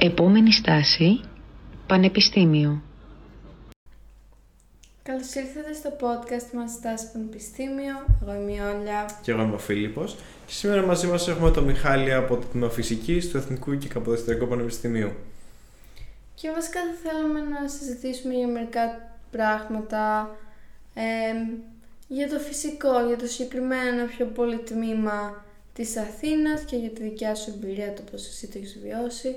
Επόμενη στάση, Πανεπιστήμιο. Καλώς ήρθατε στο podcast μας Στάση Πανεπιστήμιο. Εγώ είμαι η Όλια. Και εγώ είμαι ο Φίλιππος. Και σήμερα μαζί μας έχουμε τον Μιχάλη από το Τμήμα Φυσική του Εθνικού και Καποδεστερικού Πανεπιστημίου. Και βασικά θα θέλαμε να συζητήσουμε για μερικά πράγματα ε, για το φυσικό, για το συγκεκριμένο πιο πολύ τμήμα της Αθήνας και για τη δικιά σου εμπειρία, το πώς εσύ το έχεις βιώσει.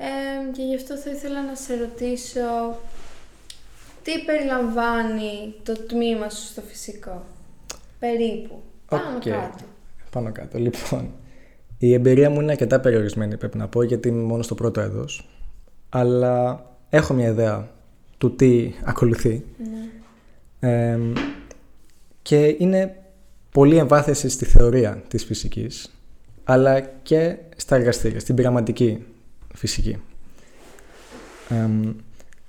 Ε, και γι' αυτό θα ήθελα να σε ρωτήσω τι περιλαμβάνει το τμήμα σου στο φυσικό; Περίπου. Πάνω κάτω. Πάνω κάτω. Λοιπόν, η εμπειρία μου είναι αρκετά περιορισμένη πρέπει να πω γιατί είμαι μόνο στο πρώτο έδος. Αλλά έχω μια ιδέα του τι ακολουθεί. Ναι. και είναι πολύ εμβάθυνση στη θεωρία της φυσικής αλλά και στα εργαστήρια, στην πειραματική φυσική.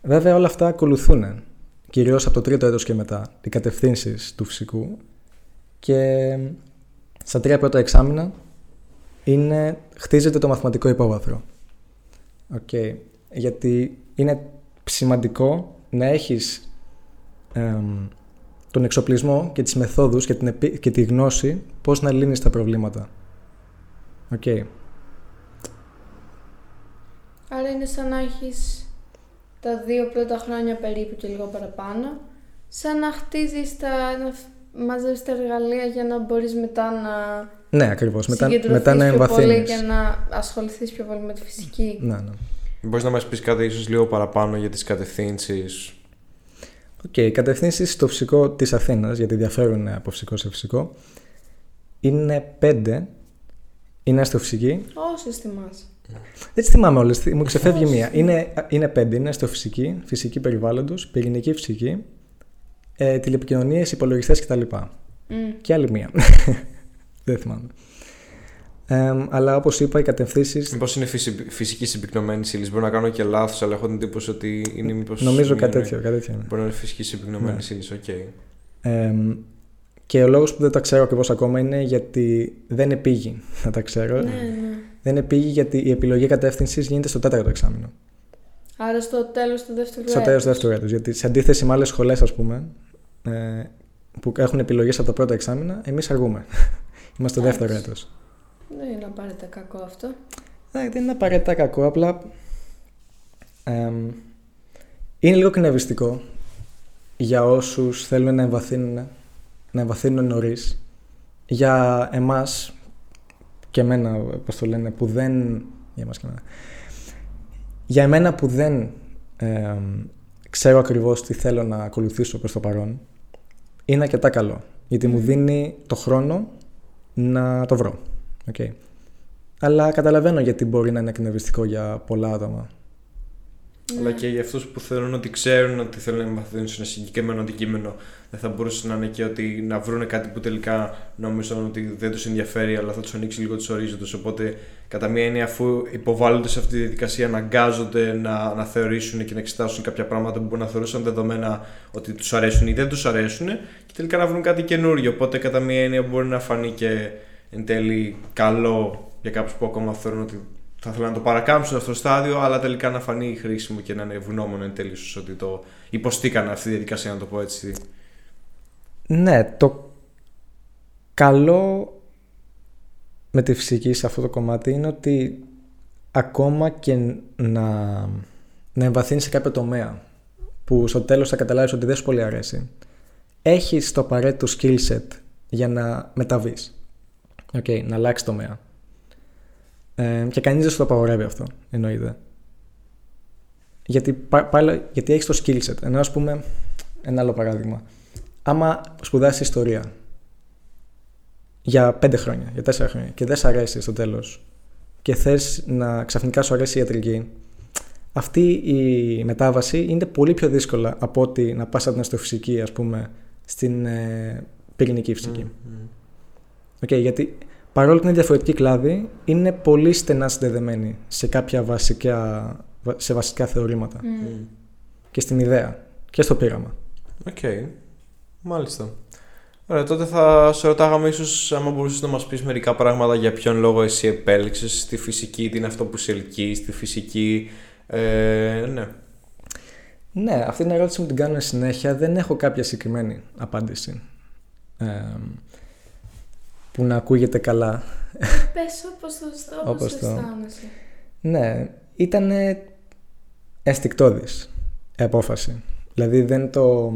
βέβαια όλα αυτά ακολουθούν κυρίως από το τρίτο έτος και μετά οι κατευθύνσεις του φυσικού και στα τρία πρώτα εξάμεινα είναι, χτίζεται το μαθηματικό υπόβαθρο. Okay. Γιατί είναι σημαντικό να έχεις τον εξοπλισμό και τις μεθόδους και, την, και τη γνώση πώς να λύνεις τα προβλήματα. OK. Okay. Άρα είναι σαν να έχεις τα δύο πρώτα χρόνια περίπου και λίγο παραπάνω, σαν να χτίζεις τα, να μαζεύεις τα εργαλεία για να μπορείς μετά να ναι, ακριβώς. Μετά, μετά να εμβαθύνεις. και να ασχοληθείς πιο πολύ με τη φυσική. Ναι, ναι. Μπορείς να μας πεις κάτι ίσως λίγο παραπάνω για τις κατευθύνσεις; OK, okay, οι κατευθύνσεις στο φυσικό της Αθήνας, γιατί διαφέρουν από φυσικό σε φυσικό, είναι πέντε. Είναι αστροφυσική. Όσες θυμάσαι. Δεν τις θυμάμαι όλες, μου ξεφεύγει μία. Είναι, είναι πέντε. Είναι αστροφυσική, φυσική περιβάλλοντος, πυρηνική φυσική, ε, τηλεπικοινωνίες, υπολογιστές κτλ. Mm. Και άλλη μία. Δεν θυμάμαι. Ε, αλλά όπως είπα, οι κατευθύνσεις. Μήπως είναι φυσική συμπυκνωμένης ύλης. Μπορεί να κάνω και λάθος, αλλά έχω την εντύπωση ότι είναι μήπως. Νομίζω κάτι τέτοιο. Κάτι τέτοιο Μπορεί να είναι φυσική συμπυκνωμένης ναι. ύλης, OK. Okay. Ε, και ο λόγος που δεν τα ξέρω ακριβώς ακόμα είναι γιατί δεν επείγει να τα ξέρω. Ναι, ναι. Δεν επείγει γιατί η επιλογή κατεύθυνσης γίνεται στο τέταρτο εξάμηνο. Άρα στο τέλος του δεύτερου έτους. Στο τέλος του δεύτερου έτους. Γιατί σε αντίθεση με άλλες σχολές, ας πούμε, ε, που έχουν επιλογές από τα πρώτα εξάμεινα, εμείς αργούμε. Είμαστε στο δεύτερο έτος. Δεν είναι απαραίτητα κακό αυτό. Ναι, δεν είναι απαραίτητα κακό, απλά. Ε, είναι λίγο κνευριστικό για όσους θέλουν να εμβαθύνουν να εμβαθύνουν νωρίς. Για εμάς και εμένα, πώς το λένε, που δεν. Για εμάς και εμένα. Για εμένα που δεν ε, ξέρω ακριβώς τι θέλω να ακολουθήσω προς το παρόν, είναι αρκετά καλό. Γιατί μου δίνει το χρόνο να το βρω. Okay. Αλλά καταλαβαίνω γιατί μπορεί να είναι εκνευριστικό για πολλά άτομα. Αλλά και για αυτούς που θέλουν ότι ξέρουν ότι θέλουν να εμβαθύνουν σε ένα συγκεκριμένο αντικείμενο, δεν θα μπορούσε να είναι και ότι να βρουν κάτι που τελικά νόμιζαν ότι δεν τους ενδιαφέρει, αλλά θα τους ανοίξει λίγο τους ορίζοντες. Οπότε, κατά μία έννοια, αφού υποβάλλονται σε αυτή τη διαδικασία, αναγκάζονται να, να θεωρήσουν και να εξετάσουν κάποια πράγματα που μπορεί να θεωρούσαν δεδομένα ότι τους αρέσουν ή δεν τους αρέσουν, και τελικά να βρουν κάτι καινούριο. Οπότε, κατά μία έννοια, μπορεί να φανεί και εν τέλει καλό για κάποιους που ακόμα θεωρούν ότι θα ήθελα να το παρακάμψω αυτό το στάδιο, αλλά τελικά να φανεί χρήσιμο και να είναι ευγνώμων εν τέλει ότι το υποστήκαν αυτή τη διαδικασία, να το πω έτσι. Ναι, το καλό με τη φυσική σε αυτό το κομμάτι είναι ότι ακόμα και να, να εμβαθύνεις σε κάποιο τομέα που στο τέλος θα καταλάβεις ότι δεν σου πολύ αρέσει έχεις το απαραίτητο skill set για να μεταβείς okay, να αλλάξεις τομέα ε, και κανείς δεν σου το απαγορεύει αυτό, εννοείται. Γιατί, πάλι, γιατί έχεις το skill set. Ενώ ας πούμε, ένα άλλο παράδειγμα. Άμα σπουδάσεις ιστορία για πέντε χρόνια, για τέσσερα χρόνια και δεν σ' αρέσει στο τέλος και θες να ξαφνικά σου αρέσει η ιατρική, αυτή η μετάβαση είναι πολύ πιο δύσκολα από ότι να πας από την αστροφυσική, ας πούμε, στην ε, πυρηνική φυσική. Mm, Okay, γιατί παρόλο που είναι διαφορετική κλάδη, είναι πολύ στενά συνδεδεμένη σε κάποια βασικά, σε βασικά θεωρήματα. Mm. Και στην ιδέα και στο πείραμα. OK. Okay. Μάλιστα. Ωραία, τότε θα σε ρωτάγαμε ίσως άμα μπορούσες να μας πεις μερικά πράγματα για ποιον λόγο εσύ επέλεξες στη φυσική, τι είναι αυτό που σε ελκύει, στη φυσική. Ε, ναι. Ναι, αυτή την ερώτηση μου την κάνω συνέχεια. Δεν έχω κάποια συγκεκριμένη απάντηση. Ε, που να ακούγεται καλά. Πες όπως το, όπως Όπως το- αισθάνεσαι. Ναι, ήταν αισθηκτόδης η απόφαση. Δηλαδή δεν το,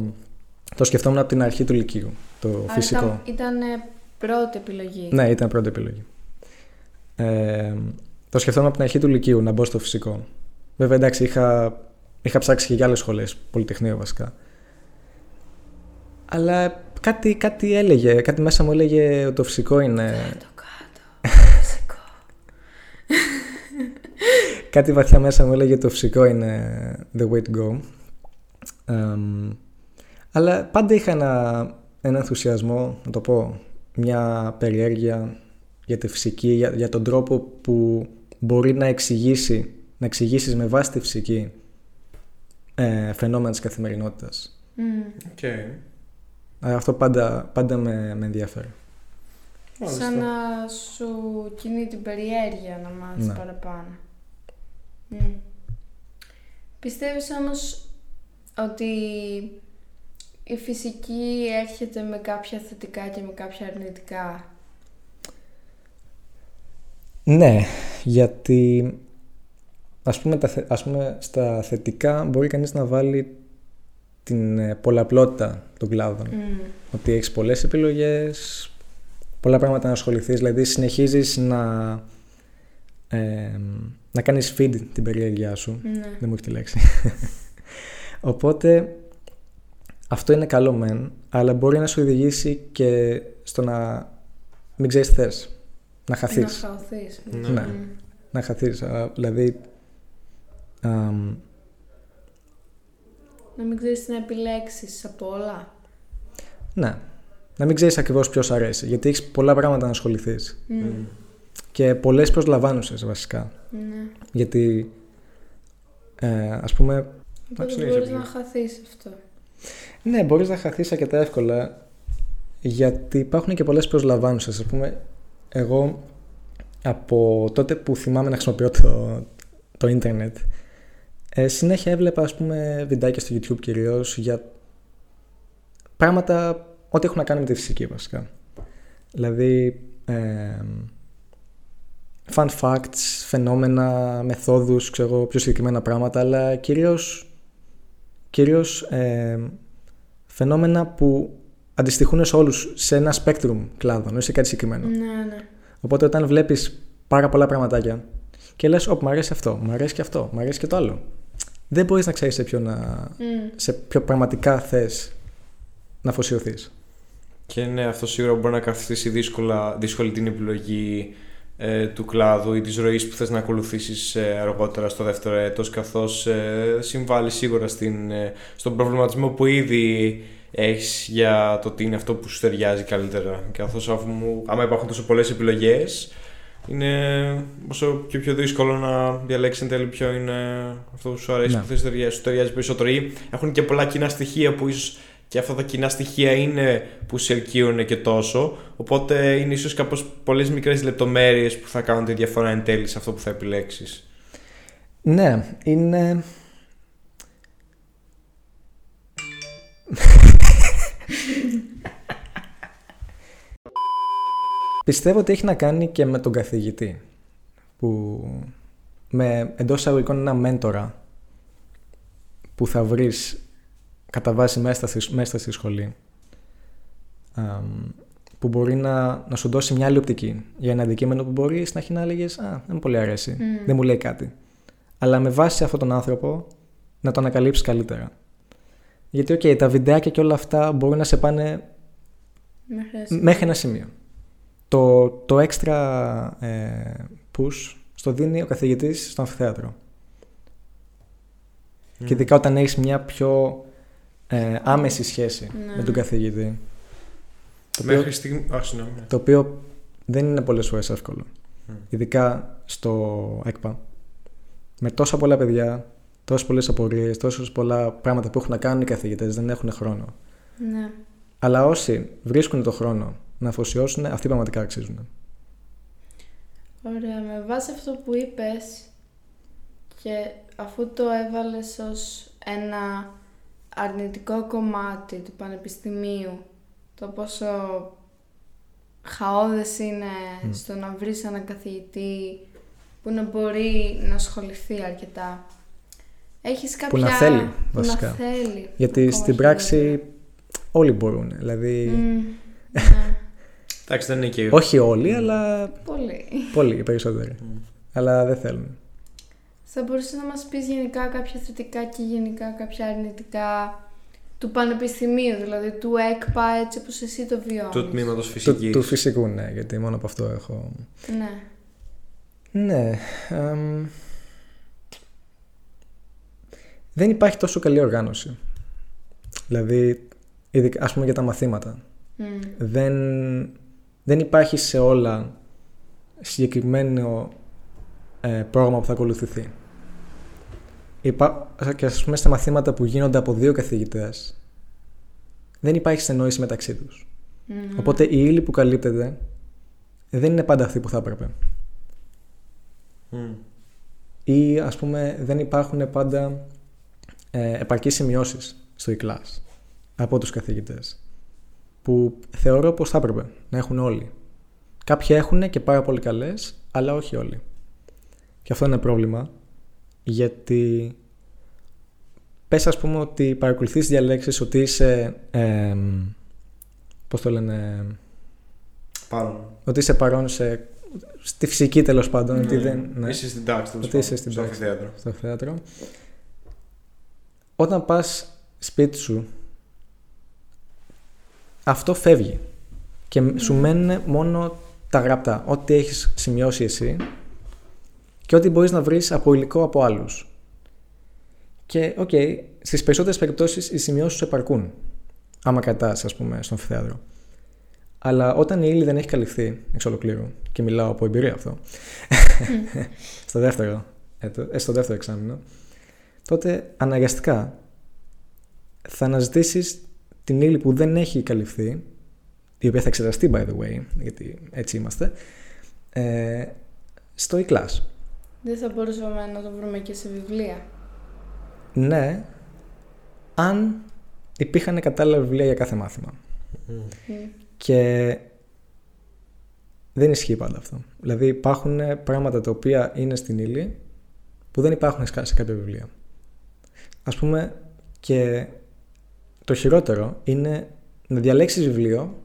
το σκεφτόμουν από την αρχή του Λυκείου, το Α, φυσικό. Ήταν, ήταν ε, πρώτη επιλογή. Ναι, ήταν πρώτη επιλογή. Ε, το σκεφτόμουν από την αρχή του Λυκείου να μπω στο φυσικό. Βέβαια, εντάξει, είχα, είχα ψάξει και για άλλες σχολές, Πολυτεχνείο βασικά. Αλλά κάτι, κάτι έλεγε, κάτι μέσα μου έλεγε ότι το φυσικό είναι. Το κάτω. Φυσικό. κάτι βαθιά μέσα μου έλεγε το φυσικό είναι the way to go. Εμ, αλλά πάντα είχα ένα, ένα ενθουσιασμό, να το πω, μια περιέργεια για τη φυσική, για, για τον τρόπο που μπορεί να εξηγήσει, να εξηγήσεις με βάση τη φυσική ε, φαινόμενα της καθημερινότητας. Μμ. Okay. Ε, Αυτό πάντα, πάντα με, με ενδιαφέρει. Σαν να σου κινεί την περιέργεια να μάθεις Ναι. παραπάνω. Μμ. Πιστεύεις όμως ότι η φυσική έρχεται με κάποια θετικά και με κάποια αρνητικά; Ναι, γιατί ας πούμε, τα, θε- ας πούμε στα θετικά μπορεί κανείς να βάλει την ε, πολλαπλότητα των κλάδων. Μμ. Ότι έχεις πολλές επιλογές, πολλά πράγματα να ασχοληθείς, δηλαδή συνεχίζεις να, ε, να κάνεις feed την περιέργειά σου. Ναι. Δεν μου έχει τη λέξη. Οπότε αυτό είναι καλό μεν, αλλά μπορεί να σου οδηγήσει και στο να μην ξέρεις τι θες. Να Να χαθείς. χαωθείς. Ναι. Ναι. Μμ. Να χαθείς. Α, Δηλαδή, αμ, Να μην ξέρεις τι να επιλέξεις από όλα. ναι. Να μην ξέρεις ακριβώς ποιος αρέσει, γιατί έχεις πολλά πράγματα να ασχοληθείς. Μμ. Και πολλές προσλαμβάνουσες βασικά. Ναι. Γιατί, ε, ας πούμε, Οπότε συνέχισε, μπορείς πήγαινε. να χαθείς αυτό. ναι, μπορείς να χαθείς αρκετά εύκολα, γιατί υπάρχουν και πολλές προσλαμβάνουσες. Ας πούμε, εγώ από τότε που θυμάμαι να χρησιμοποιώ το, το ίντερνετ, ε, συνέχεια έβλεπα, ας πούμε, βιντεάκια στο YouTube κυρίως για πράγματα, ό,τι έχουν να κάνουν με τη φυσική βασικά. Δηλαδή, ε, fun facts, φαινόμενα, μεθόδους, ξέρω, εγώ, πιο συγκεκριμένα πράγματα, αλλά κυρίως, κυρίως ε, φαινόμενα που αντιστοιχούν σε όλους σε ένα spectrum κλάδων, όχι σε κάτι συγκεκριμένο. Ναι, ναι. Οπότε όταν βλέπεις πάρα πολλά πραγματάκια και λες, όπ, μου αρέσει αυτό, μου αρέσει και αυτό, μου αρέσει και το άλλο. Δεν μπορείς να ξέρεις σε ποιο, να, Μμ. σε ποιο πραγματικά θες να αφοσιωθείς. Και ναι, αυτό σίγουρα μπορεί να καθιστήσει δύσκολα, δύσκολη την επιλογή ε, του κλάδου ή της ροής που θες να ακολουθήσεις ε, αργότερα στο δεύτερο έτος καθώς ε, συμβάλλει σίγουρα στην, ε, στον προβληματισμό που ήδη έχεις για το τι είναι αυτό που σου ταιριάζει καλύτερα καθώς αφού μου, άμα υπάρχουν τόσο πολλές επιλογές είναι όσο και πιο δύσκολο να διαλέξεις εν τέλει ποιο είναι αυτό που σου αρέσει, Ναι. που θες ταιριάζει, σου ταιριάζει περισσότερο ή έχουν και πολλά κοινά στοιχεία που ίσως και αυτά τα κοινά στοιχεία είναι που σε ελκύουν και τόσο. Οπότε είναι ίσως κάπως πολλές μικρές λεπτομέρειες που θα κάνουν τη διαφορά εν τέλει σε αυτό που θα επιλέξεις. Ναι, είναι... Πιστεύω ότι έχει να κάνει και με τον καθηγητή που με εντός εισαγωγικών ένα μέντορα που θα βρεις κατά βάση μέσα στη, μέσα στη σχολή αμ, που μπορεί να, να σου δώσει μια άλλη οπτική για ένα αντικείμενο που μπορεί στην αρχή να έλεγες «Α, δεν μου πολύ αρέσει, Μμ. δεν μου λέει κάτι». Αλλά με βάση αυτόν τον άνθρωπο να το ανακαλύψεις καλύτερα. Γιατί, οκ, τα βιντεάκια και όλα αυτά μπορούν να σε πάνε Μέχρι να μέχρι ένα σημείο. Το, το έξτρα ε, push στο δίνει ο καθηγητής στο αμφιθέατρο. Και ειδικά όταν έχεις μια πιο ε, άμεση σχέση Ναι. με τον καθηγητή. Το οποίο, Μέχρι στιγμή... Α, συγγνώμη. το οποίο δεν είναι πολλές φορές εύκολο. Μμ. Ειδικά στο ΕΚΠΑ. Με τόσα πολλά παιδιά, τόσες πολλές απορίες, τόσες πολλά πράγματα που έχουν να κάνουν οι καθηγητές, δεν έχουν χρόνο. Ναι. Αλλά όσοι βρίσκουν το χρόνο να αφοσιώσουν, αυτοί πραγματικά αξίζουν. Ωραία, με βάση αυτό που είπες και αφού το έβαλες ως ένα αρνητικό κομμάτι του πανεπιστημίου, το πόσο χαόδες είναι στο να βρεις έναν καθηγητή που να μπορεί να ασχοληθεί αρκετά. Έχεις κάποια... Που να θέλει, που βασικά. να θέλει. Γιατί ακόμα στην χειρότερα. πράξη όλοι μπορούν. Δηλαδή, Μμ, ναι, Εντάξει, δεν είναι και. όχι όλοι, αλλά πολύ. πολλοί, οι περισσότεροι. αλλά δεν θέλουν. Θα μπορούσες να μας πεις γενικά κάποια θετικά και γενικά κάποια αρνητικά του πανεπιστημίου, δηλαδή του ΕΚΠΑ έτσι όπως εσύ το βιώνεις. Του τμήματος Του, φυσικής. του φυσικού, ναι, γιατί μόνο από αυτό έχω. Ναι. Ναι. εμ, δεν υπάρχει τόσο καλή οργάνωση. Δηλαδή, ειδικά, ας πούμε για τα μαθήματα. Μμ. Δεν, δεν υπάρχει σε όλα συγκεκριμένο ε, πρόγραμμα που θα ακολουθηθεί. Υπά... Και ας πούμε στα μαθήματα που γίνονται από δύο καθηγητές δεν υπάρχει συνεννόηση μεταξύ τους. Μμμ. Οπότε η ύλη που καλύπτεται δεν είναι πάντα αυτή που θα έπρεπε. Μμ. Ή ας πούμε δεν υπάρχουν πάντα ε, επαρκείς σημειώσεις στο e-class από τους καθηγητές που θεωρώ πως θα έπρεπε να έχουν όλοι. Κάποιοι έχουν και πάρα πολύ καλές, αλλά όχι όλοι. Και αυτό είναι πρόβλημα γιατί πες ας πούμε ότι παρακολουθείς διαλέξεις ότι είσαι ε, πώς το λένε Πάνω. ότι είσαι παρόν σε, στη φυσική τέλος πάντων ότι δεν, ναι, Είσαι στην τάξη, τέλος ότι είσαι πάντων, στην στο τάξη. αμφιθέατρο. στο θέατρο όταν πας σπίτι σου αυτό φεύγει. Και σου μένουν μόνο τα γραπτά. Ό,τι έχεις σημειώσει εσύ και ό,τι μπορείς να βρεις από υλικό από άλλους. Και οκ, στις περισσότερες περιπτώσεις οι σημειώσεις σου επαρκούν άμα κρατάς ας πούμε στον αμφιθέατρο αλλά όταν η ύλη δεν έχει καλυφθεί εξ ολοκλήρου και μιλάω από εμπειρία αυτό στο δεύτερο, έτο- ε, στο δεύτερο εξάμεινο τότε αναγκαστικά θα αναζητήσεις την ύλη που δεν έχει καλυφθεί η οποία θα εξεταστεί by the way γιατί έτσι είμαστε ε, στο e-class Δεν θα μπορούσαμε να το βρούμε και σε βιβλία. ναι αν υπήρχαν κατάλληλα βιβλία για κάθε μάθημα Μμ. Μμ. Και δεν ισχύει πάντα αυτό. Δηλαδή υπάρχουν πράγματα τα οποία είναι στην ύλη που δεν υπάρχουν σε κα- σε κάποια βιβλία. Ας πούμε και το χειρότερο είναι να διαλέξεις βιβλίο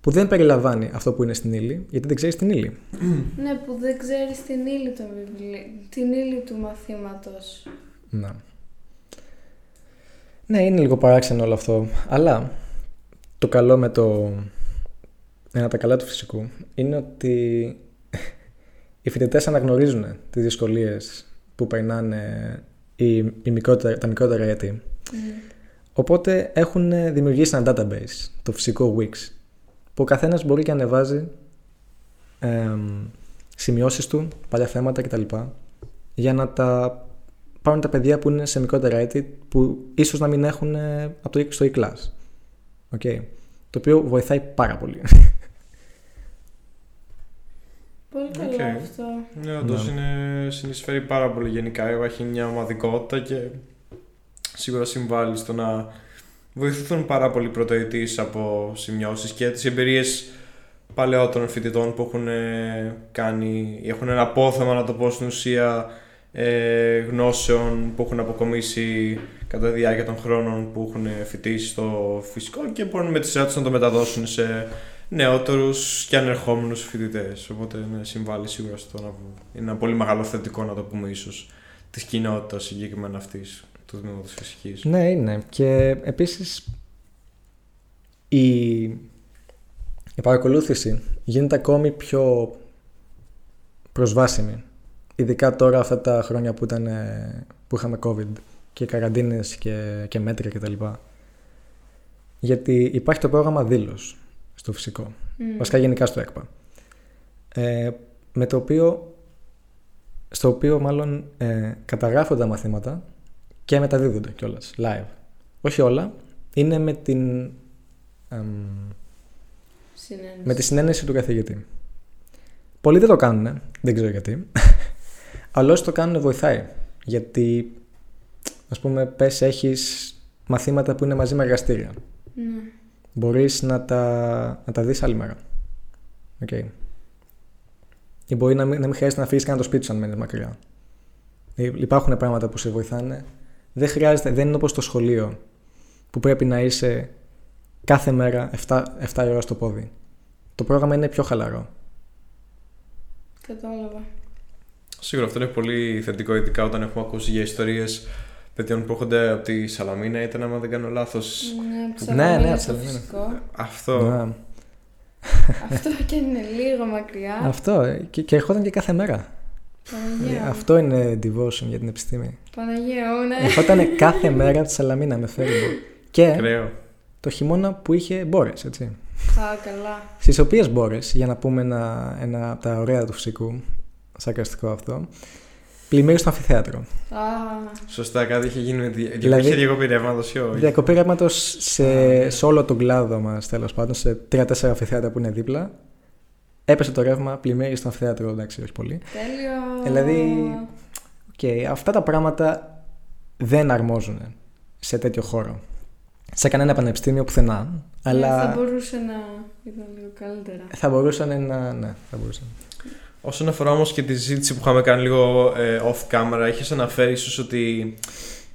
που δεν περιλαμβάνει αυτό που είναι στην ύλη γιατί δεν ξέρεις την ύλη. Ναι, που δεν ξέρεις την ύλη, των βιβλί... την ύλη του μαθήματος. Να. Ναι, είναι λίγο παράξενο όλο αυτό. Αλλά το καλό με το... Ένα από τα καλά του φυσικού είναι ότι οι φοιτητές αναγνωρίζουν τις δυσκολίες που περνάνε οι, οι μικρότερα, τα μικρότερα έτη. Μμ. Οπότε έχουν δημιουργήσει ένα database, το φυσικό Wix, που ο καθένας μπορεί και ανεβάζει εμ, σημειώσεις του, παλιά θέματα κτλ. για να τα πάρουν τα παιδιά που είναι σε μικρότερα έτη που ίσως να μην έχουν ε, από το στο e-class. Okay. Το οποίο βοηθάει πάρα πολύ. Πολύ καλό Οκ. αυτό. Ναι, όντως Ναι. είναι, συνεισφέρει πάρα πολύ γενικά. Έχει μια ομαδικότητα και σίγουρα συμβάλλει στο να βοηθηθούν πάρα πολλοί πρωτοετή από σημειώσεις και τις εμπειρίες παλαιότερων φοιτητών που έχουν ε, κάνει, έχουν ένα απόθεμα να το πω στην ουσία ε, γνώσεων που έχουν αποκομίσει κατά τη διάρκεια των χρόνων που έχουν φοιτήσει στο φυσικό και μπορούν με τη σειρά τους να το μεταδώσουν σε νεότερους και ανερχόμενους φοιτητές. Οπότε ναι, συμβάλλει σίγουρα στο να είναι ένα πολύ μεγάλο θετικό να το πούμε ίσως της κοινότητας συγκεκριμένα αυτής τους Τμήματος Φυσικής. ναι, είναι. Και επίσης η, η παρακολούθηση γίνεται ακόμη πιο προσβάσιμη. Ειδικά τώρα αυτά τα χρόνια που, ήταν, ε, που είχαμε COVID και καραντίνες και, και μέτρα κτλ. Γιατί υπάρχει το πρόγραμμα δήλωση στο φυσικό. Μμ. Βασικά γενικά στο ΕΚΠΑ. Ε, με το οποίο, στο οποίο μάλλον ε, καταγράφονται τα μαθήματα και μεταδίδονται κιόλας, live. Όχι όλα, είναι με την εμ, Συνένεση. με τη συνένεση του καθηγητή. Πολλοί δεν το κάνουν, δεν ξέρω γιατί. Αλλά όσοι το κάνουν βοηθάει. Γιατί, ας πούμε, πες έχεις μαθήματα που είναι μαζί με εργαστήρια. Ναι. Μπορείς να τα, να τα δεις άλλη μέρα. Οκ. Ή μπορεί να μην, να μην χρειάζεται να φύγεις καν το σπίτι σου αν μένεις μακριά. Ε, Υπάρχουν πράγματα που σε βοηθάνε. Δεν χρειάζεται, δεν είναι όπως το σχολείο που πρέπει να είσαι κάθε μέρα 7, 7 ώρα στο πόδι. Το πρόγραμμα είναι πιο χαλαρό. Κατάλαβα. Σίγουρα αυτό είναι πολύ θετικό, ειδικά όταν έχουμε ακούσει για ιστορίες παιδιών που έρχονται από τη Σαλαμίνα, ήταν άμα δεν κάνω λάθος. Ναι, Ναι, ναι, ναι, από στο Σαλαμίνα. φυσικό. Αυτό. Ναι. Αυτό και αν είναι λίγο μακριά. Αυτό. ε, Και, και ερχόταν και κάθε μέρα. Παναγία. μου. Ε, Αυτό είναι devotion για την επιστήμη. Παναγία μου, ναι. Ερχόταν κάθε μέρα από της Σαλαμίνα με φέρνει. Και Ακραίο. το χειμώνα που είχε μπόρες, έτσι. Α, καλά. Στις οποίες μπόρες, για να πούμε ένα, ένα από τα ωραία του φυσικού, σαρκαστικό αυτό, πλημμύρισε το αμφιθέατρο. Α, Σωστά, κάτι είχε γίνει με τη. Δηλαδή- Είχε διακοπή ρεύματος ή όχι; Διακοπή ρεύματος σε, σε όλο τον κλάδο μας, τέλος πάντων, σε τρία-τέσσερα αμφιθέατρα που είναι δίπλα. Έπεσε το ρεύμα, πλημμύρισε το αμφιθέατρο, εντάξει, όχι πολύ. τέλειο. Δηλαδή, Οκ, αυτά τα πράγματα δεν αρμόζουν σε τέτοιο χώρο. Σε κανένα πανεπιστήμιο πουθενά. Ναι, Αλλά Θα μπορούσε να ήταν λίγο καλύτερα. θα μπορούσαν να. Ναι, θα μπορούσαν. Όσον αφορά όμως και τη συζήτηση που είχαμε κάνει λίγο ε, off camera, είχες αναφέρει ίσως ότι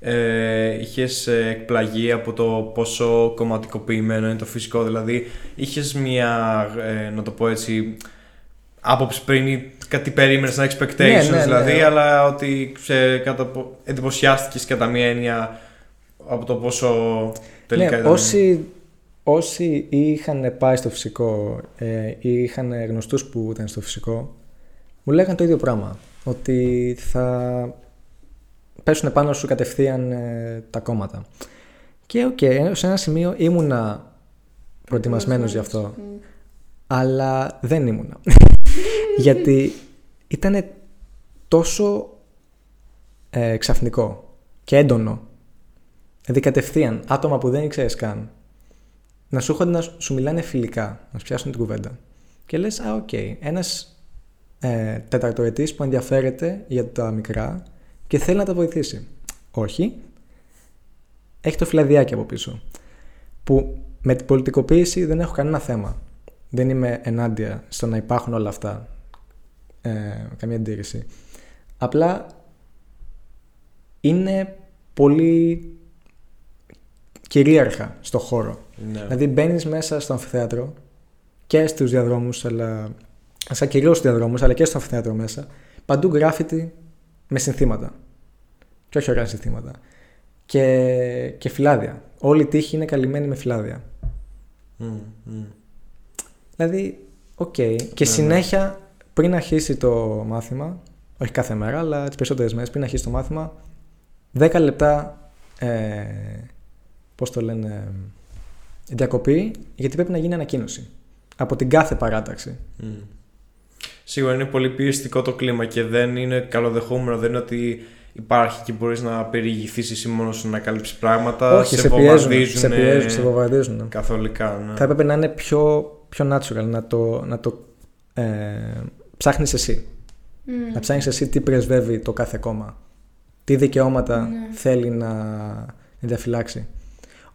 ε, είχες εκπλαγεί από το πόσο κομματικοποιημένο είναι το φυσικό. Δηλαδή, είχες μια, ε, να το πω έτσι, άποψη πριν ή κάτι περίμενες να expectations, Ναι, ναι, ναι. δηλαδή, αλλά ότι σε, κατά, εντυπωσιάστηκες κατά μία έννοια από το πόσο τελικά ναι, ήταν. όσοι, όσοι ή είχαν πάει στο φυσικό ε, ή είχαν γνωστούς που ήταν στο φυσικό, μου λέγανε το ίδιο πράγμα. Ότι θα πέσουν πάνω σου κατευθείαν ε, τα κόμματα. Και οκ, σε ένα σημείο ήμουνα προετοιμασμένος γι' αυτό. Μμ. αλλά δεν ήμουνα. Γιατί ήταν τόσο ε, ξαφνικό και έντονο. Δηλαδή κατευθείαν άτομα που δεν ήξερες καν να σου έρχονται να σου μιλάνε φιλικά, να σου πιάσουν την κουβέντα. Και λες, α, οκ, ένας ε, τεταρτοετής που ενδιαφέρεται για τα μικρά και θέλει να τα βοηθήσει. Όχι. Έχει το φυλαδιάκι από πίσω. Που με την πολιτικοποίηση δεν έχω κανένα θέμα. Δεν είμαι ενάντια στο να υπάρχουν όλα αυτά. Ε, καμία αντίρρηση. Απλά είναι πολύ κυρίαρχα στο χώρο. Ναι. Δηλαδή μπαίνεις μέσα στο αμφιθέατρο και στους διαδρόμους, αλλά σαν κυρίως στους διαδρόμους, αλλά και στο αμφιθέατρο μέσα, παντού γκράφιτι με συνθήματα. Και όχι ωραία συνθήματα. Και, και φυλάδια. Όλη η τύχη είναι καλυμμένη με φυλάδια. Μμ, μμ. Δηλαδή, οκ. Και ναι. συνέχεια, πριν αρχίσει το μάθημα, όχι κάθε μέρα, αλλά τις περισσότερες μέρες, πριν αρχίσει το μάθημα, 10 λεπτά. Ε, Πώς το λένε. Διακοπή, γιατί πρέπει να γίνει ανακοίνωση. Από την κάθε παράταξη. Μμ. Σίγουρα είναι πολύ πιεστικό το κλίμα και δεν είναι καλοδεχούμενο. Δεν είναι ότι υπάρχει και μπορείς να περιηγηθείς εσύ μόνος σου να καλύψεις πράγματα. όχι, σε, πιέζουν. βομβαρδίζουν, Σε πιέζουν, σε βομβαρδίζουν. καθολικά. Ναι. Θα έπρεπε να είναι πιο, πιο natural, να το, να το ε, ψάχνεις εσύ. Μμ. Να ψάχνεις εσύ τι πρεσβεύει το κάθε κόμμα. Τι δικαιώματα Ναι. θέλει να, να διαφυλάξει.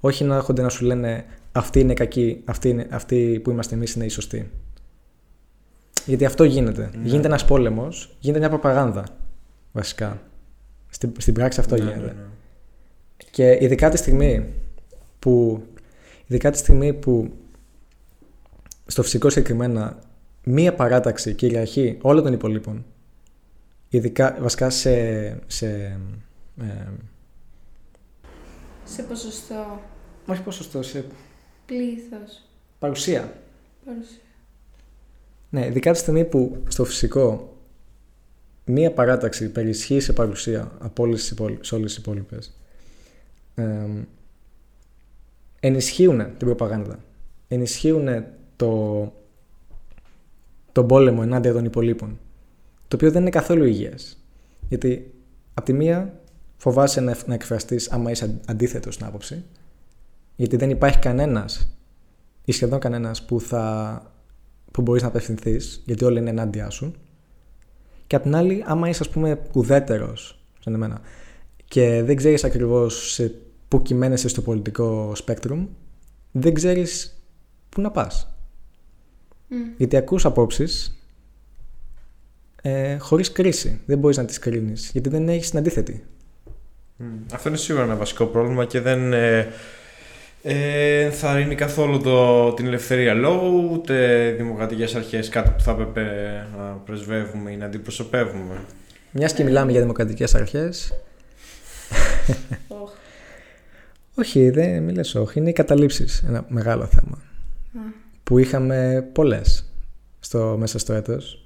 Όχι να έρχονται να σου λένε αυτοί είναι κακοί, αυτοί, είναι, αυτοί που είμαστε εμείς είναι οι σωστοί. Γιατί αυτό γίνεται. Ναι. Γίνεται ένας πόλεμος, γίνεται μια προπαγάνδα βασικά. Στην, στην πράξη αυτό Ναι, γίνεται. ναι, ναι. Και ειδικά τη στιγμή που, ειδικά τη στιγμή που στο φυσικό συγκεκριμένα μία παράταξη κυριαρχεί όλων των υπολείπων, ειδικά βασικά σε, σε ε, Σε ποσοστό. όχι ποσοστό, σε Πλήθος. παρουσία. Παρουσία. Ναι, ειδικά τη στιγμή που στο φυσικό μία παράταξη περισχύει σε παρουσία από όλες τις υπόλοι- σε όλες τις υπόλοιπες ε, ενισχύουν την προπαγάνδα. Ενισχύουν το, τον πόλεμο ενάντια των υπολείπων. Το οποίο δεν είναι καθόλου υγιές. Γιατί απ' τη μία φοβάσαι να, να εκφραστείς άμα είσαι αν- αντίθετος στην άποψη. Γιατί δεν υπάρχει κανένας ή σχεδόν κανένας που, θα, που μπορείς να απευθυνθείς, γιατί όλοι είναι ενάντια σου. Και απ' την άλλη, άμα είσαι, ας πούμε, ουδέτερος, σαν εμένα, και δεν ξέρεις ακριβώς σε πού κυμαίνεσαι στο πολιτικό spectrum, δεν ξέρεις πού να πας. Γιατί ακούς απόψεις ε, χωρίς κρίση. Δεν μπορείς να τις κρίνεις, γιατί δεν έχεις την αντίθετη. Αυτό είναι σίγουρα ένα βασικό πρόβλημα και δεν ε, ε, θα είναι καθόλου το, την ελευθερία λόγου, ούτε δημοκρατικές αρχές, κάτι που θα έπρεπε να πρεσβεύουμε ή να αντιπροσωπεύουμε. Μιας και μιλάμε για δημοκρατικές αρχές. όχι, δεν μιλες όχι. Είναι οι καταλήψεις ένα μεγάλο θέμα. Που είχαμε πολλές στο, μέσα στο έτος.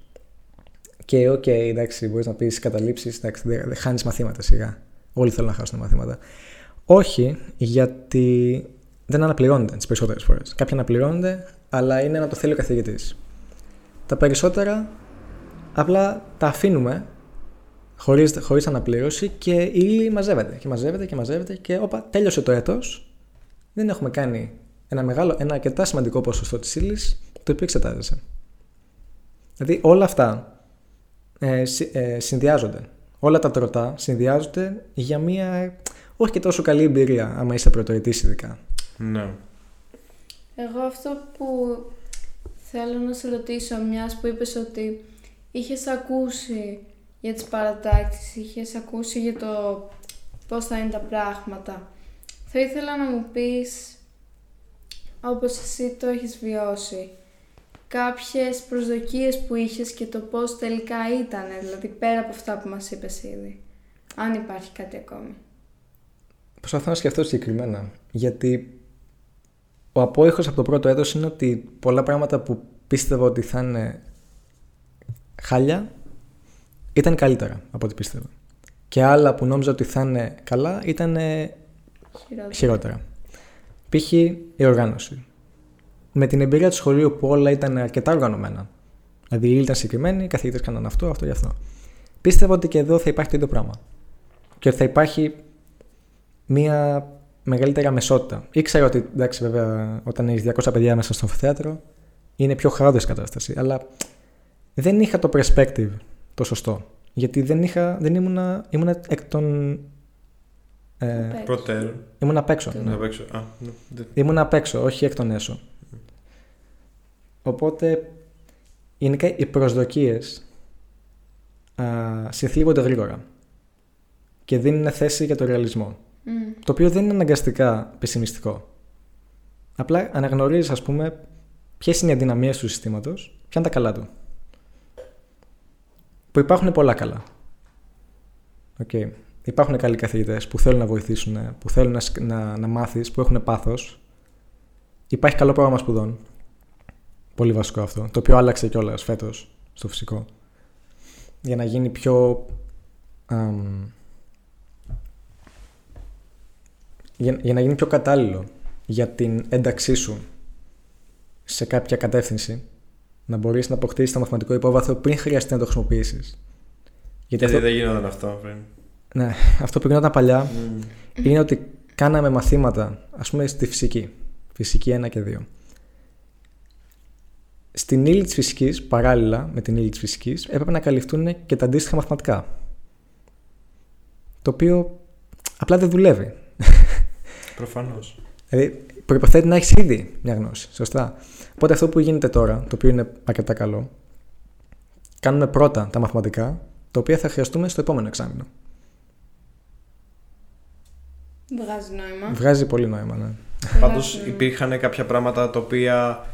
Και OK, okay, εντάξει, μπορείς να πεις καταλήψεις, εντάξει, δεν χάνεις μαθήματα σιγά. Όλοι θέλουν να χάσουν μαθήματα. Όχι, γιατί δεν αναπληρώνονται τις περισσότερες φορές. Κάποια αναπληρώνονται, αλλά είναι να το θέλει ο καθηγητής. Τα περισσότερα απλά τα αφήνουμε χωρίς, χωρίς αναπλήρωση και η ύλη μαζεύεται και μαζεύεται και μαζεύεται και όπα, τέλειωσε το έτος, δεν έχουμε κάνει ένα, μεγάλο, ένα αρκετά σημαντικό ποσοστό της ύλης το οποίο εξετάζεσαι. Δηλαδή όλα αυτά ε, ε, συνδυάζονται. Όλα τα τροτά συνδυάζονται για μια όχι και τόσο καλή εμπειρία άμα είσαι πρωτοετής ειδικά. Ναι. Εγώ αυτό που θέλω να σε ρωτήσω, μιας που είπες ότι είχες ακούσει για τις παρατάξεις, είχες ακούσει για το πώς θα είναι τα πράγματα. Θα ήθελα να μου πεις, όπως εσύ το έχεις βιώσει, κάποιες προσδοκίες που είχες και το πώς τελικά ήταν, δηλαδή πέρα από αυτά που μας είπες ήδη. Αν υπάρχει κάτι ακόμη. Προσπαθώ να σκεφτώ συγκεκριμένα, γιατί ο απόϊχος από το πρώτο έτος είναι ότι πολλά πράγματα που πίστευα ότι θα είναι χάλια ήταν καλύτερα από ό,τι πίστευα. Και άλλα που νόμιζα ότι θα είναι καλά ήταν χειρότερα. χειρότερα. Π.χ. η οργάνωση. Με την εμπειρία του σχολείου που όλα ήταν αρκετά οργανωμένα. Δηλαδή η ύλη ήταν συγκεκριμένη, οι καθηγητές κάναν αυτό, αυτό και αυτό. Πίστευα ότι και εδώ θα υπάρχει το ίδιο πράγμα. Και ότι θα υπάρχει μία μεγαλύτερη αμεσότητα. Ήξερα ότι εντάξει, βέβαια, όταν έχεις 200 παιδιά μέσα στο θέατρο, είναι πιο χαόδη κατάσταση. Αλλά δεν είχα το perspective το σωστό. Γιατί δεν, είχα, δεν ήμουνα, ήμουνα εκ των. Ε, Προτέρων. Ήμουν απ' έξω. Ναι. ναι. Ήμουν απ' έξω, όχι εκ των έσω. Οπότε γενικά οι προσδοκίες συνθλίβονται γρήγορα και δίνουν θέση για το ρεαλισμό. Το οποίο δεν είναι αναγκαστικά πεσημιστικό. Απλά αναγνωρίζεις, ας πούμε, ποιες είναι οι αδυναμίες του συστήματος, ποια είναι τα καλά του. Που υπάρχουν πολλά καλά. Okay. Υπάρχουν καλοί καθηγητές που θέλουν να βοηθήσουν, που θέλουν να, να, να μάθεις, που έχουν πάθος. Υπάρχει καλό πρόγραμμα σπουδών. Πολύ βασικό αυτό. Το οποίο άλλαξε κιόλας φέτος στο φυσικό. Για να γίνει πιο για, για να γίνει πιο κατάλληλο για την ένταξή σου σε κάποια κατεύθυνση, να μπορείς να αποκτήσεις το μαθηματικό υπόβαθρο πριν χρειαστεί να το χρησιμοποιήσεις. Γιατί, αυτό... δεν γινόταν αυτό πριν; Ναι, αυτό που γινόταν παλιά mm. είναι ότι κάναμε μαθήματα, ας πούμε στη φυσική. Φυσική 1 και 2. Στην ύλη της φυσικής, παράλληλα με την ύλη της φυσικής, έπρεπε να καλυφθούν και τα αντίστοιχα μαθηματικά. Το οποίο απλά δεν δουλεύει. Προφανώς. Δηλαδή, προποθέτει να έχεις ήδη μια γνώση. Σωστά. Οπότε αυτό που γίνεται τώρα, το οποίο είναι αρκετά καλό, κάνουμε πρώτα τα μαθηματικά, τα οποία θα χρειαστούμε στο επόμενο εξάμεινο. Βγάζει νόημα. Βγάζει πολύ νόημα, ναι. Πάντως υπήρχαν κάποια πράγματα τα οποία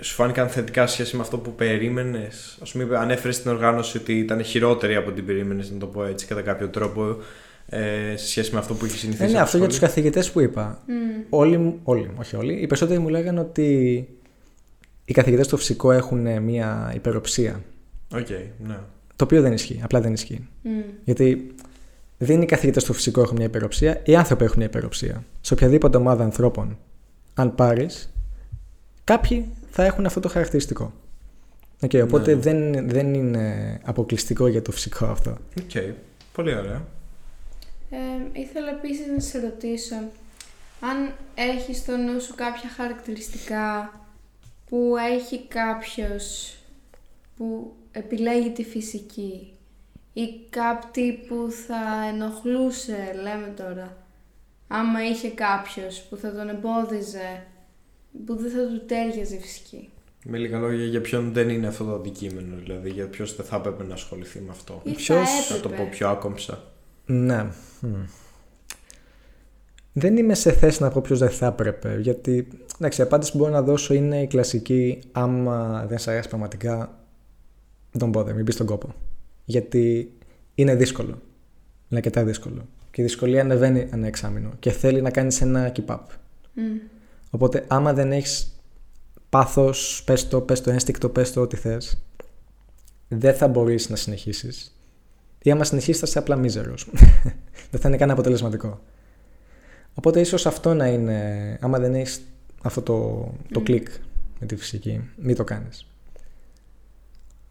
σου φάνηκαν θετικά σχέση με αυτό που περίμενες; Α πούμε, ανέφερες στην οργάνωση ότι ήταν χειρότερη από την περίμενες, να το πω έτσι κατά κάποιο τρόπο ε, σε σχέση με αυτό που έχει συνηθίσει. Ε, ναι, αυτό για τους καθηγητές που είπα. Μμ. Όλοι, όλοι, όχι όλοι, οι περισσότεροι μου λέγανε ότι οι καθηγητές στο φυσικό έχουν μια υπεροψία. Okay, ναι. Το οποίο δεν ισχύει. Απλά δεν ισχύει. Μμ. Γιατί δεν είναι οι καθηγητές στο φυσικό έχουν μια υπεροψία, οι άνθρωποι έχουν μια υπεροψία. Σε οποιαδήποτε ομάδα ανθρώπων, αν πάρεις, κάποιοι θα έχουν αυτό το χαρακτηριστικό. Okay, οπότε ναι. δεν, δεν είναι αποκλειστικό για το φυσικό αυτό. OK. Okay. Πολύ ωραία. Ε, ήθελα επίσης να σε ρωτήσω, αν έχεις στο νου σου κάποια χαρακτηριστικά που έχει κάποιος που επιλέγει τη φυσική ή κάτι που θα ενοχλούσε, λέμε τώρα, άμα είχε κάποιος που θα τον εμπόδιζε, που δεν θα του τέριαζε η φυσική. Με λίγα λόγια, για ποιον δεν είναι αυτό το αντικείμενο, δηλαδή για ποιος δεν θα έπρεπε να ασχοληθεί με αυτό. Ή Ποιος, θα Να το πω έπρεπε. πιο άκομψα. Ναι. Μμ. Δεν είμαι σε θέση να πω ποιος δεν θα έπρεπε. Γιατί εντάξει, η απάντηση που μπορώ να δώσω είναι η κλασική. Άμα δεν σε αρέσει πραγματικά, don't bother, μην μπει στον κόπο. Γιατί είναι δύσκολο. Είναι αρκετά δύσκολο. Και η δυσκολία ανεβαίνει ένα εξάμεινο και θέλει να κάνεις ένα keep up. Μμ. Οπότε, άμα δεν έχεις πάθος, πες το, πες το ένστικτο, πες το ό,τι θες, δεν θα μπορείς να συνεχίσεις. Ή άμα συνεχίσει, θα είσαι απλά μίζερος. δεν θα είναι καν αποτελεσματικό. Οπότε, ίσως αυτό να είναι. Άμα δεν έχεις αυτό το, το Μμ. κλικ με τη φυσική, μην το κάνεις.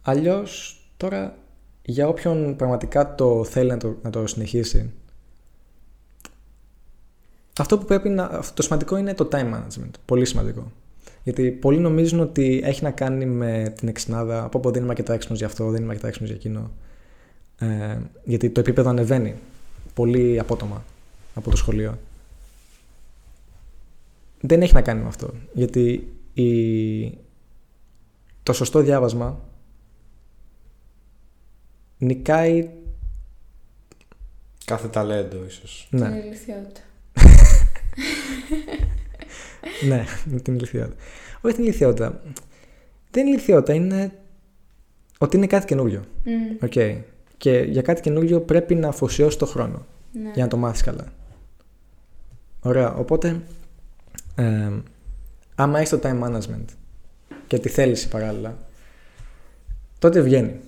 Αλλιώς, τώρα, για όποιον πραγματικά το θέλει να το, να το συνεχίσει, αυτό που πρέπει να. αυτό Το σημαντικό είναι το time management. Πολύ σημαντικό. Γιατί πολλοί νομίζουν ότι έχει να κάνει με την εξυπνάδα. Από πω δεν είμαι αρκετά έξυπνο για αυτό, δεν είμαι αρκετά έξυπνο για εκείνο. Ε, γιατί το επίπεδο ανεβαίνει πολύ απότομα από το σχολείο. Δεν έχει να κάνει με αυτό. Γιατί η... το σωστό διάβασμα νικάει. Κάθε ταλέντο, ίσως. Ναι. Την ηλικιότητα. ναι, με την οικειότητα. Όχι την οικειότητα. Δεν είναι οικειότητα, είναι ότι είναι κάτι καινούριο. Μμ. Οκ. Και για κάτι καινούριο πρέπει να αφοσιώσει το χρόνο Ναι. για να το μάθεις καλά. Ωραία. Οπότε, ε, άμα έχεις το time management και τη θέληση παράλληλα, τότε βγαίνει.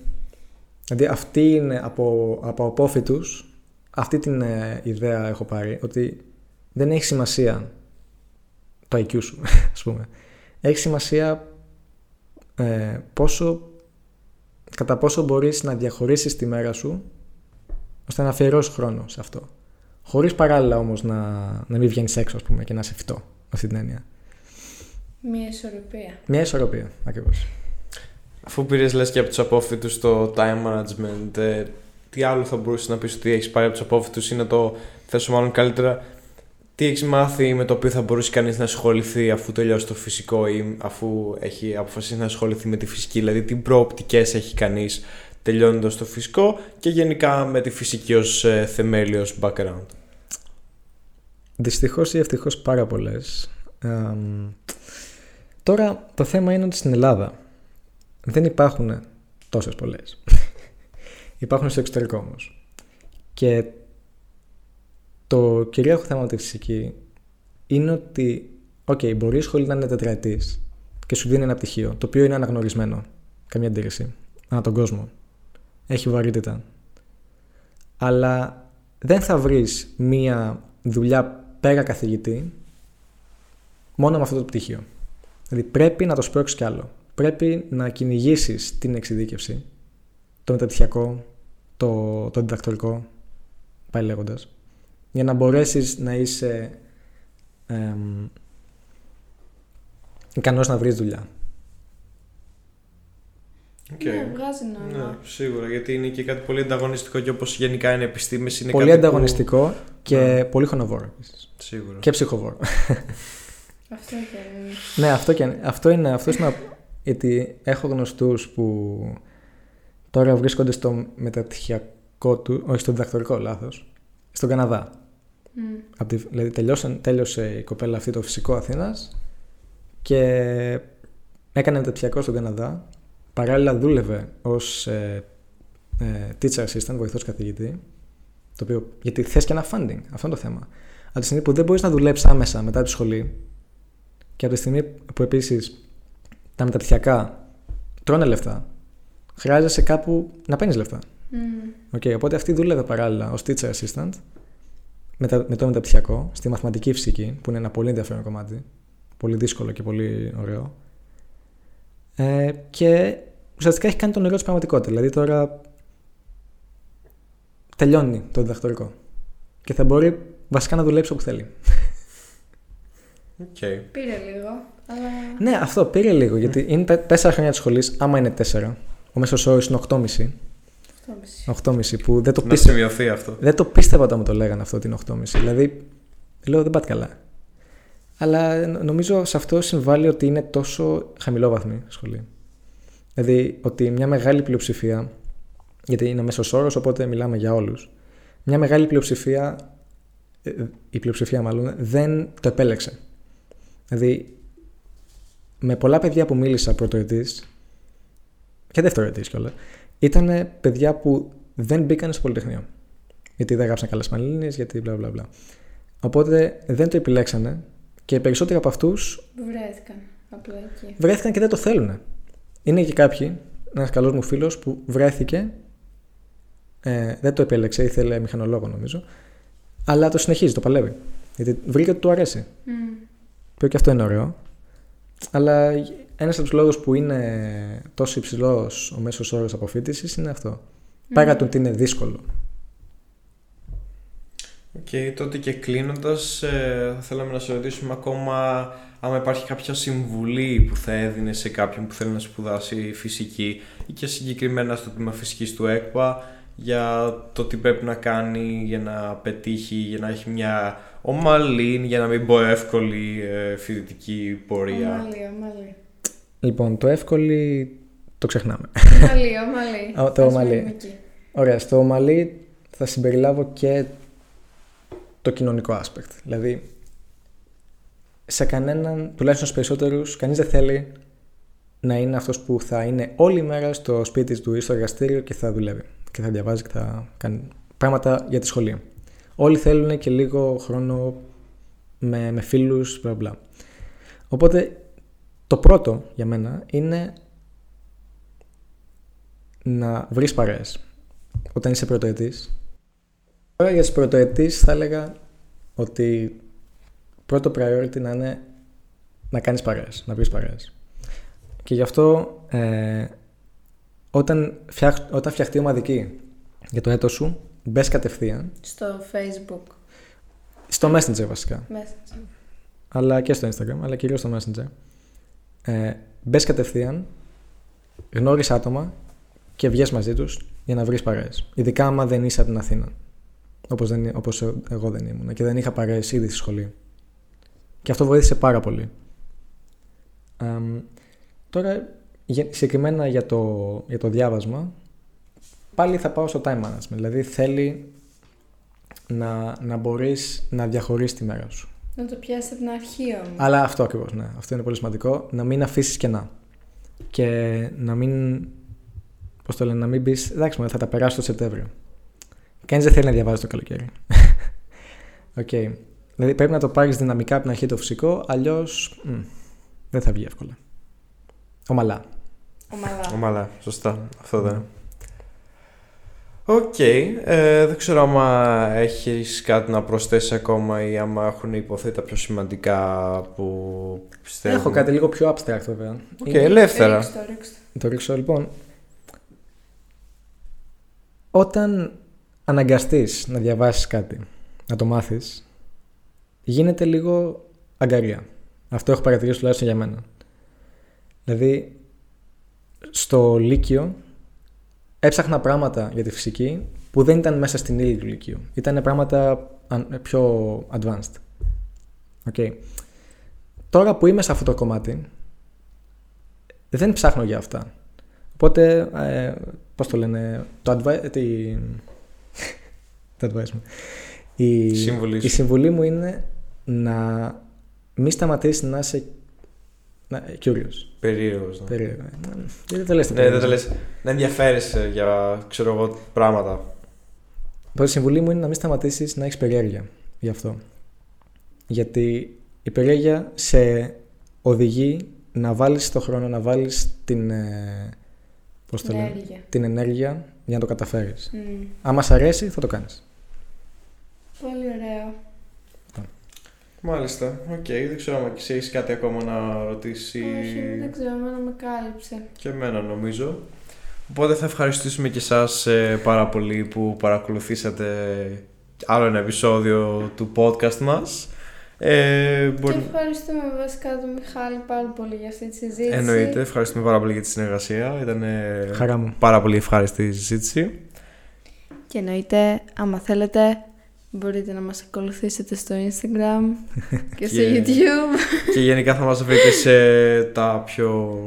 Δηλαδή αυτή είναι από, από απόφοιτους, αυτή την ε, ιδέα έχω πάρει, ότι δεν έχει σημασία το IQ σου, ας πούμε. Έχει σημασία ε, πόσο, κατά πόσο μπορείς να διαχωρίσεις τη μέρα σου ώστε να αφιερώσεις χρόνο σε αυτό. Χωρίς παράλληλα όμως να, να μην βγαίνεις έξω ας πούμε, και να είσαι φυτό, με αυτή την έννοια. Μία ισορροπία. Μια ισορροπία ακριβώς. Αφού πήρες λες και από τους απόφοιτου το time management, ε, τι άλλο θα μπορούσες να πεις ότι έχεις πάρει από τους απόφοιτου ή να το θέσω μάλλον καλύτερα. Τι έχεις μάθει με το οποίο θα μπορούσε κανείς να ασχοληθεί αφού τελειώσει το φυσικό ή αφού έχει αποφασίσει να ασχοληθεί με τη φυσική. Δηλαδή, τι προοπτικές έχει κανείς τελειώνοντας το φυσικό και γενικά με τη φυσική ως θεμέλιο ως background; Δυστυχώς ή ευτυχώς πάρα πολλές. Εμ, τώρα το θέμα είναι ότι στην Ελλάδα δεν υπάρχουν τόσες πολλές. υπάρχουν στο εξωτερικό όμως. Και το κυρίαρχο θέμα με τη φυσική είναι ότι, οκ, μπορεί η σχολή να είναι τετραετής και σου δίνει ένα πτυχίο, το οποίο είναι αναγνωρισμένο, καμία αντίρρηση, ανά τον κόσμο. Έχει βαρύτητα. Αλλά δεν θα βρεις μία δουλειά πέρα καθηγητή μόνο με αυτό το πτυχίο. Δηλαδή πρέπει να το σπρώξεις κι άλλο. Πρέπει να κυνηγήσεις την εξειδίκευση, το μεταπτυχιακό, το, το διδακτορικό, πάει λέγοντας, για να μπορέσεις να είσαι εμ, ικανός να βρεις δουλειά. Okay. Ναι, βγάζει νόημα. Ναι, σίγουρα, γιατί είναι και κάτι πολύ ανταγωνιστικό και όπως γενικά είναι επιστήμες είναι πολύ κάτι που- ανταγωνιστικό και Ναι. πολύ χρονοβόρο επίσης. Σίγουρα. Και ψυχοβόρο. Αυτό και είναι. ναι, αυτό, και, αυτό είναι. Αυτός είναι γιατί έχω γνωστούς που τώρα βρίσκονται στο μεταπτυχιακό του, όχι στο διδακτορικό λάθος, στον Καναδά. Μμ. Απ' τη- δηλαδή τελειώσαν, τέλειωσε η κοπέλα αυτή το φυσικό Αθήνας και έκανε μεταπτυχιακό στον Καναδά. Παράλληλα δούλευε ως ε, ε, teacher assistant, βοηθός καθηγητή, το οποίο, γιατί θες και ένα funding, αυτό είναι το θέμα. Από τη στιγμή που δεν μπορείς να δουλέψεις άμεσα μετά τη σχολή και από τη στιγμή που επίσης τα μεταπτυχιακά τρώνε λεφτά, χρειάζεσαι κάπου να παίρνεις λεφτά. Μμ. Okay, οπότε αυτή δούλευε παράλληλα ως teacher assistant με, τα- με το μεταπτυχιακό στη μαθηματική φυσική, που είναι ένα πολύ ενδιαφέρον κομμάτι. Πολύ δύσκολο και πολύ ωραίο. Ε, και ουσιαστικά έχει κάνει τον όνειρο της πραγματικότητα. Δηλαδή τώρα τελειώνει το διδακτορικό. Και θα μπορεί βασικά να δουλέψει όπου θέλει. Okay. Πήρε λίγο, αλλά... Ναι, αυτό πήρε λίγο, γιατί είναι τα τέσσερα χρόνια της σχολής, άμα είναι τέσσερα. Ο μέσος όρος είναι 8,5. 8,5. 8,5 που δεν το, Να πίστευα, σημειωθεί αυτό. δεν το πίστευα όταν μου το λέγανε αυτό ότι είναι 8,5. Δηλαδή, λέω δεν πάτε καλά. Αλλά νο- νομίζω σε αυτό συμβάλλει ότι είναι τόσο χαμηλόβαθμη η σχολή. Δηλαδή ότι μια μεγάλη πλειοψηφία, γιατί είναι μέσος όρος, οπότε μιλάμε για όλους. Μια μεγάλη πλειοψηφία, ε, η πλειοψηφία μάλλον, δεν το επέλεξε. Δηλαδή, με πολλά παιδιά που μίλησα πρωτοετής και δευτεροετής κιόλας, ήταν παιδιά που δεν μπήκαν στο Πολυτεχνείο. Γιατί δεν γράψαν καλές πανελλήνιες, γιατί μπλα μπλα μπλα. Οπότε δεν το επιλέξανε και οι περισσότεροι από αυτούς Βρέθηκαν απλά εκεί. βρέθηκαν και δεν το θέλουν. Είναι και κάποιοι, ένας καλός μου φίλος που βρέθηκε, ε, δεν το επέλεξε, ήθελε μηχανολόγο νομίζω, αλλά το συνεχίζει, το παλεύει. Γιατί βρήκε ότι του αρέσει. Μμ. Που και αυτό είναι ωραίο. Αλλά ένας από τους λόγους που είναι τόσο υψηλός ο μέσος όρος αποφύτησης είναι αυτό. Πέρα του ότι είναι δύσκολο. Και τότε και κλείνοντας, θα θέλαμε να σε ρωτήσουμε ακόμα άμα υπάρχει κάποια συμβουλή που θα έδινε σε κάποιον που θέλει να σπουδάσει φυσική ή και συγκεκριμένα στο τμήμα φυσικής του ΕΚΠΑ για το τι πρέπει να κάνει για να πετύχει, για να έχει μια ομαλή, για να μην πω εύκολη ε, φοιτητική πορεία. Ομαλή, ομαλή. Λοιπόν, το εύκολο το ξεχνάμε. Ομαλή, ομαλή. Α, το Ας ομαλή. μείνουμε εκεί. Ωραία, στο ομαλή θα συμπεριλάβω και το κοινωνικό aspect. Δηλαδή, σε κανέναν, τουλάχιστον στους περισσότερους, κανείς δεν θέλει να είναι αυτός που θα είναι όλη μέρα στο σπίτι του ή στο εργαστήριο και θα δουλεύει και θα διαβάζει και θα κάνει πράγματα για τη σχολή. Όλοι θέλουν και λίγο χρόνο με, με φίλους, μπλα μπλα. Οπότε, το πρώτο για μένα είναι να βρεις παρέες όταν είσαι πρωτοετής. Τώρα για τις πρωτοετής θα έλεγα ότι πρώτο priority να είναι να κάνεις παρέες, να βρεις παρέες. Και γι' αυτό ε, όταν, φτιάχ, όταν φτιαχτεί ομαδική για το έτος σου, μπες κατευθείαν, Στο facebook. στο Messenger βασικά, Μέσα. αλλά και στο Instagram, αλλά κυρίως στο Messenger. Ε, μπες κατευθείαν, γνώρισε άτομα και βγες μαζί τους για να βρεις παρέες. Ειδικά άμα δεν είσαι από την Αθήνα. Όπως, δεν, όπως εγώ δεν ήμουν και δεν είχα παρέες ήδη στη σχολή. Και αυτό βοήθησε πάρα πολύ. Αμ, τώρα, για- συγκεκριμένα για το, για το διάβασμα, πάλι θα πάω στο time management. Δηλαδή θέλει να, να μπορείς να διαχωρίσεις τη μέρα σου. Να το πιάσει από την αρχή όμως. Αλλά αυτό ακριβώς, ναι. Αυτό είναι πολύ σημαντικό. Να μην αφήσεις κενά. Και να μην. Πώς το λένε, να μην πεις. Εντάξει, μωρέ, θα τα περάσω το Σεπτέμβριο. Κανείς δεν θέλει να διαβάζει το καλοκαίρι. Οκ. Δηλαδή πρέπει να το πάρεις δυναμικά από την αρχή το φυσικό, αλλιώς δεν θα βγει εύκολα. Ομαλά. Ομαλά. Ομαλά, σωστά. Αυτό δεν είναι. Οκ. ε, δεν ξέρω άμα έχεις κάτι να προσθέσεις ακόμα ή άμα έχουν ειπωθεί τα πιο σημαντικά που πιστεύω. Έχω κάτι λίγο πιο abstract βέβαια. Οκ, Είναι- ελεύθερα. Ρίξτε το, ρίξτε το. Το ρίξω λοιπόν. Όταν αναγκαστείς να διαβάσεις κάτι, να το μάθεις, γίνεται λίγο αγγαρεία. Αυτό έχω παρατηρήσει τουλάχιστον για μένα. Δηλαδή, στο Λύκειο έψαχνα πράγματα για τη φυσική που δεν ήταν μέσα στην ύλη του Λυκείου. Ήταν πράγματα αν- πιο advanced. OK. Τώρα που είμαι σε αυτό το κομμάτι, δεν ψάχνω για αυτά. Οπότε, ε, πώς το λένε, το advice, τη... το advice μου. Η, Σύμβουλή η σου. συμβουλή μου είναι να μην σταματήσεις να είσαι να, curious. Περίεργος. Ναι, Περίεργος. Ε, Δεν το λες. ναι δεν το λες. Να ενδιαφέρεσαι για, ξέρω εγώ, πράγματα. Οπότε η συμβουλή μου είναι να μην σταματήσεις να έχεις περιέργεια γι' αυτό. Γιατί η περιέργεια σε οδηγεί να βάλεις το χρόνο, να βάλεις την, ε, πώς το λένε, Ενέργεια. την ενέργεια για να το καταφέρεις. Μμ. Άμα σ' αρέσει θα το κάνεις. Πολύ ωραίο. Μάλιστα. Οκ. Δεν ξέρω αν εσύ έχεις κάτι ακόμα να ρωτήσεις. Όχι, δεν ξέρω, εμένα με κάλυψε. Και εμένα νομίζω. Οπότε θα ευχαριστήσουμε και εσάς ε, πάρα πολύ που παρακολουθήσατε άλλο ένα επεισόδιο του podcast μας. Ε, Και ευχαριστούμε βασικά τον Μιχάλη πάρα πολύ για αυτή τη συζήτηση. Εννοείται, ευχαριστούμε πάρα πολύ για τη συνεργασία. Ήταν ε, Χαρά μου. πάρα πολύ ευχάριστη η συζήτηση. Και εννοείται, άμα θέλετε, μπορείτε να μας ακολουθήσετε στο Instagram και στο Και- YouTube. και γενικά θα μας βρείτε σε τα πιο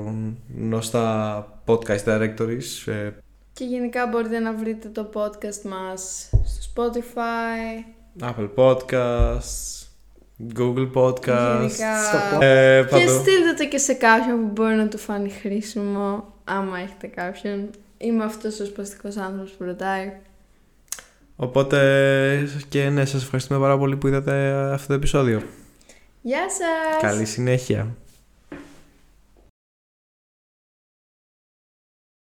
γνωστά podcast directories. ε, Και γενικά μπορείτε να βρείτε το podcast μας στο Spotify. Apple Podcasts, Google Podcasts. Γενικά. Στο Ε, Και παντού. στείλτε το και σε κάποιον που μπορεί να του φανεί χρήσιμο, άμα έχετε κάποιον. Είμαι αυτός ο σπαστικός άνθρωπος που ρωτάει. Οπότε και ναι, σας ευχαριστούμε πάρα πολύ που είδατε αυτό το επεισόδιο. Γεια σας! Καλή συνέχεια.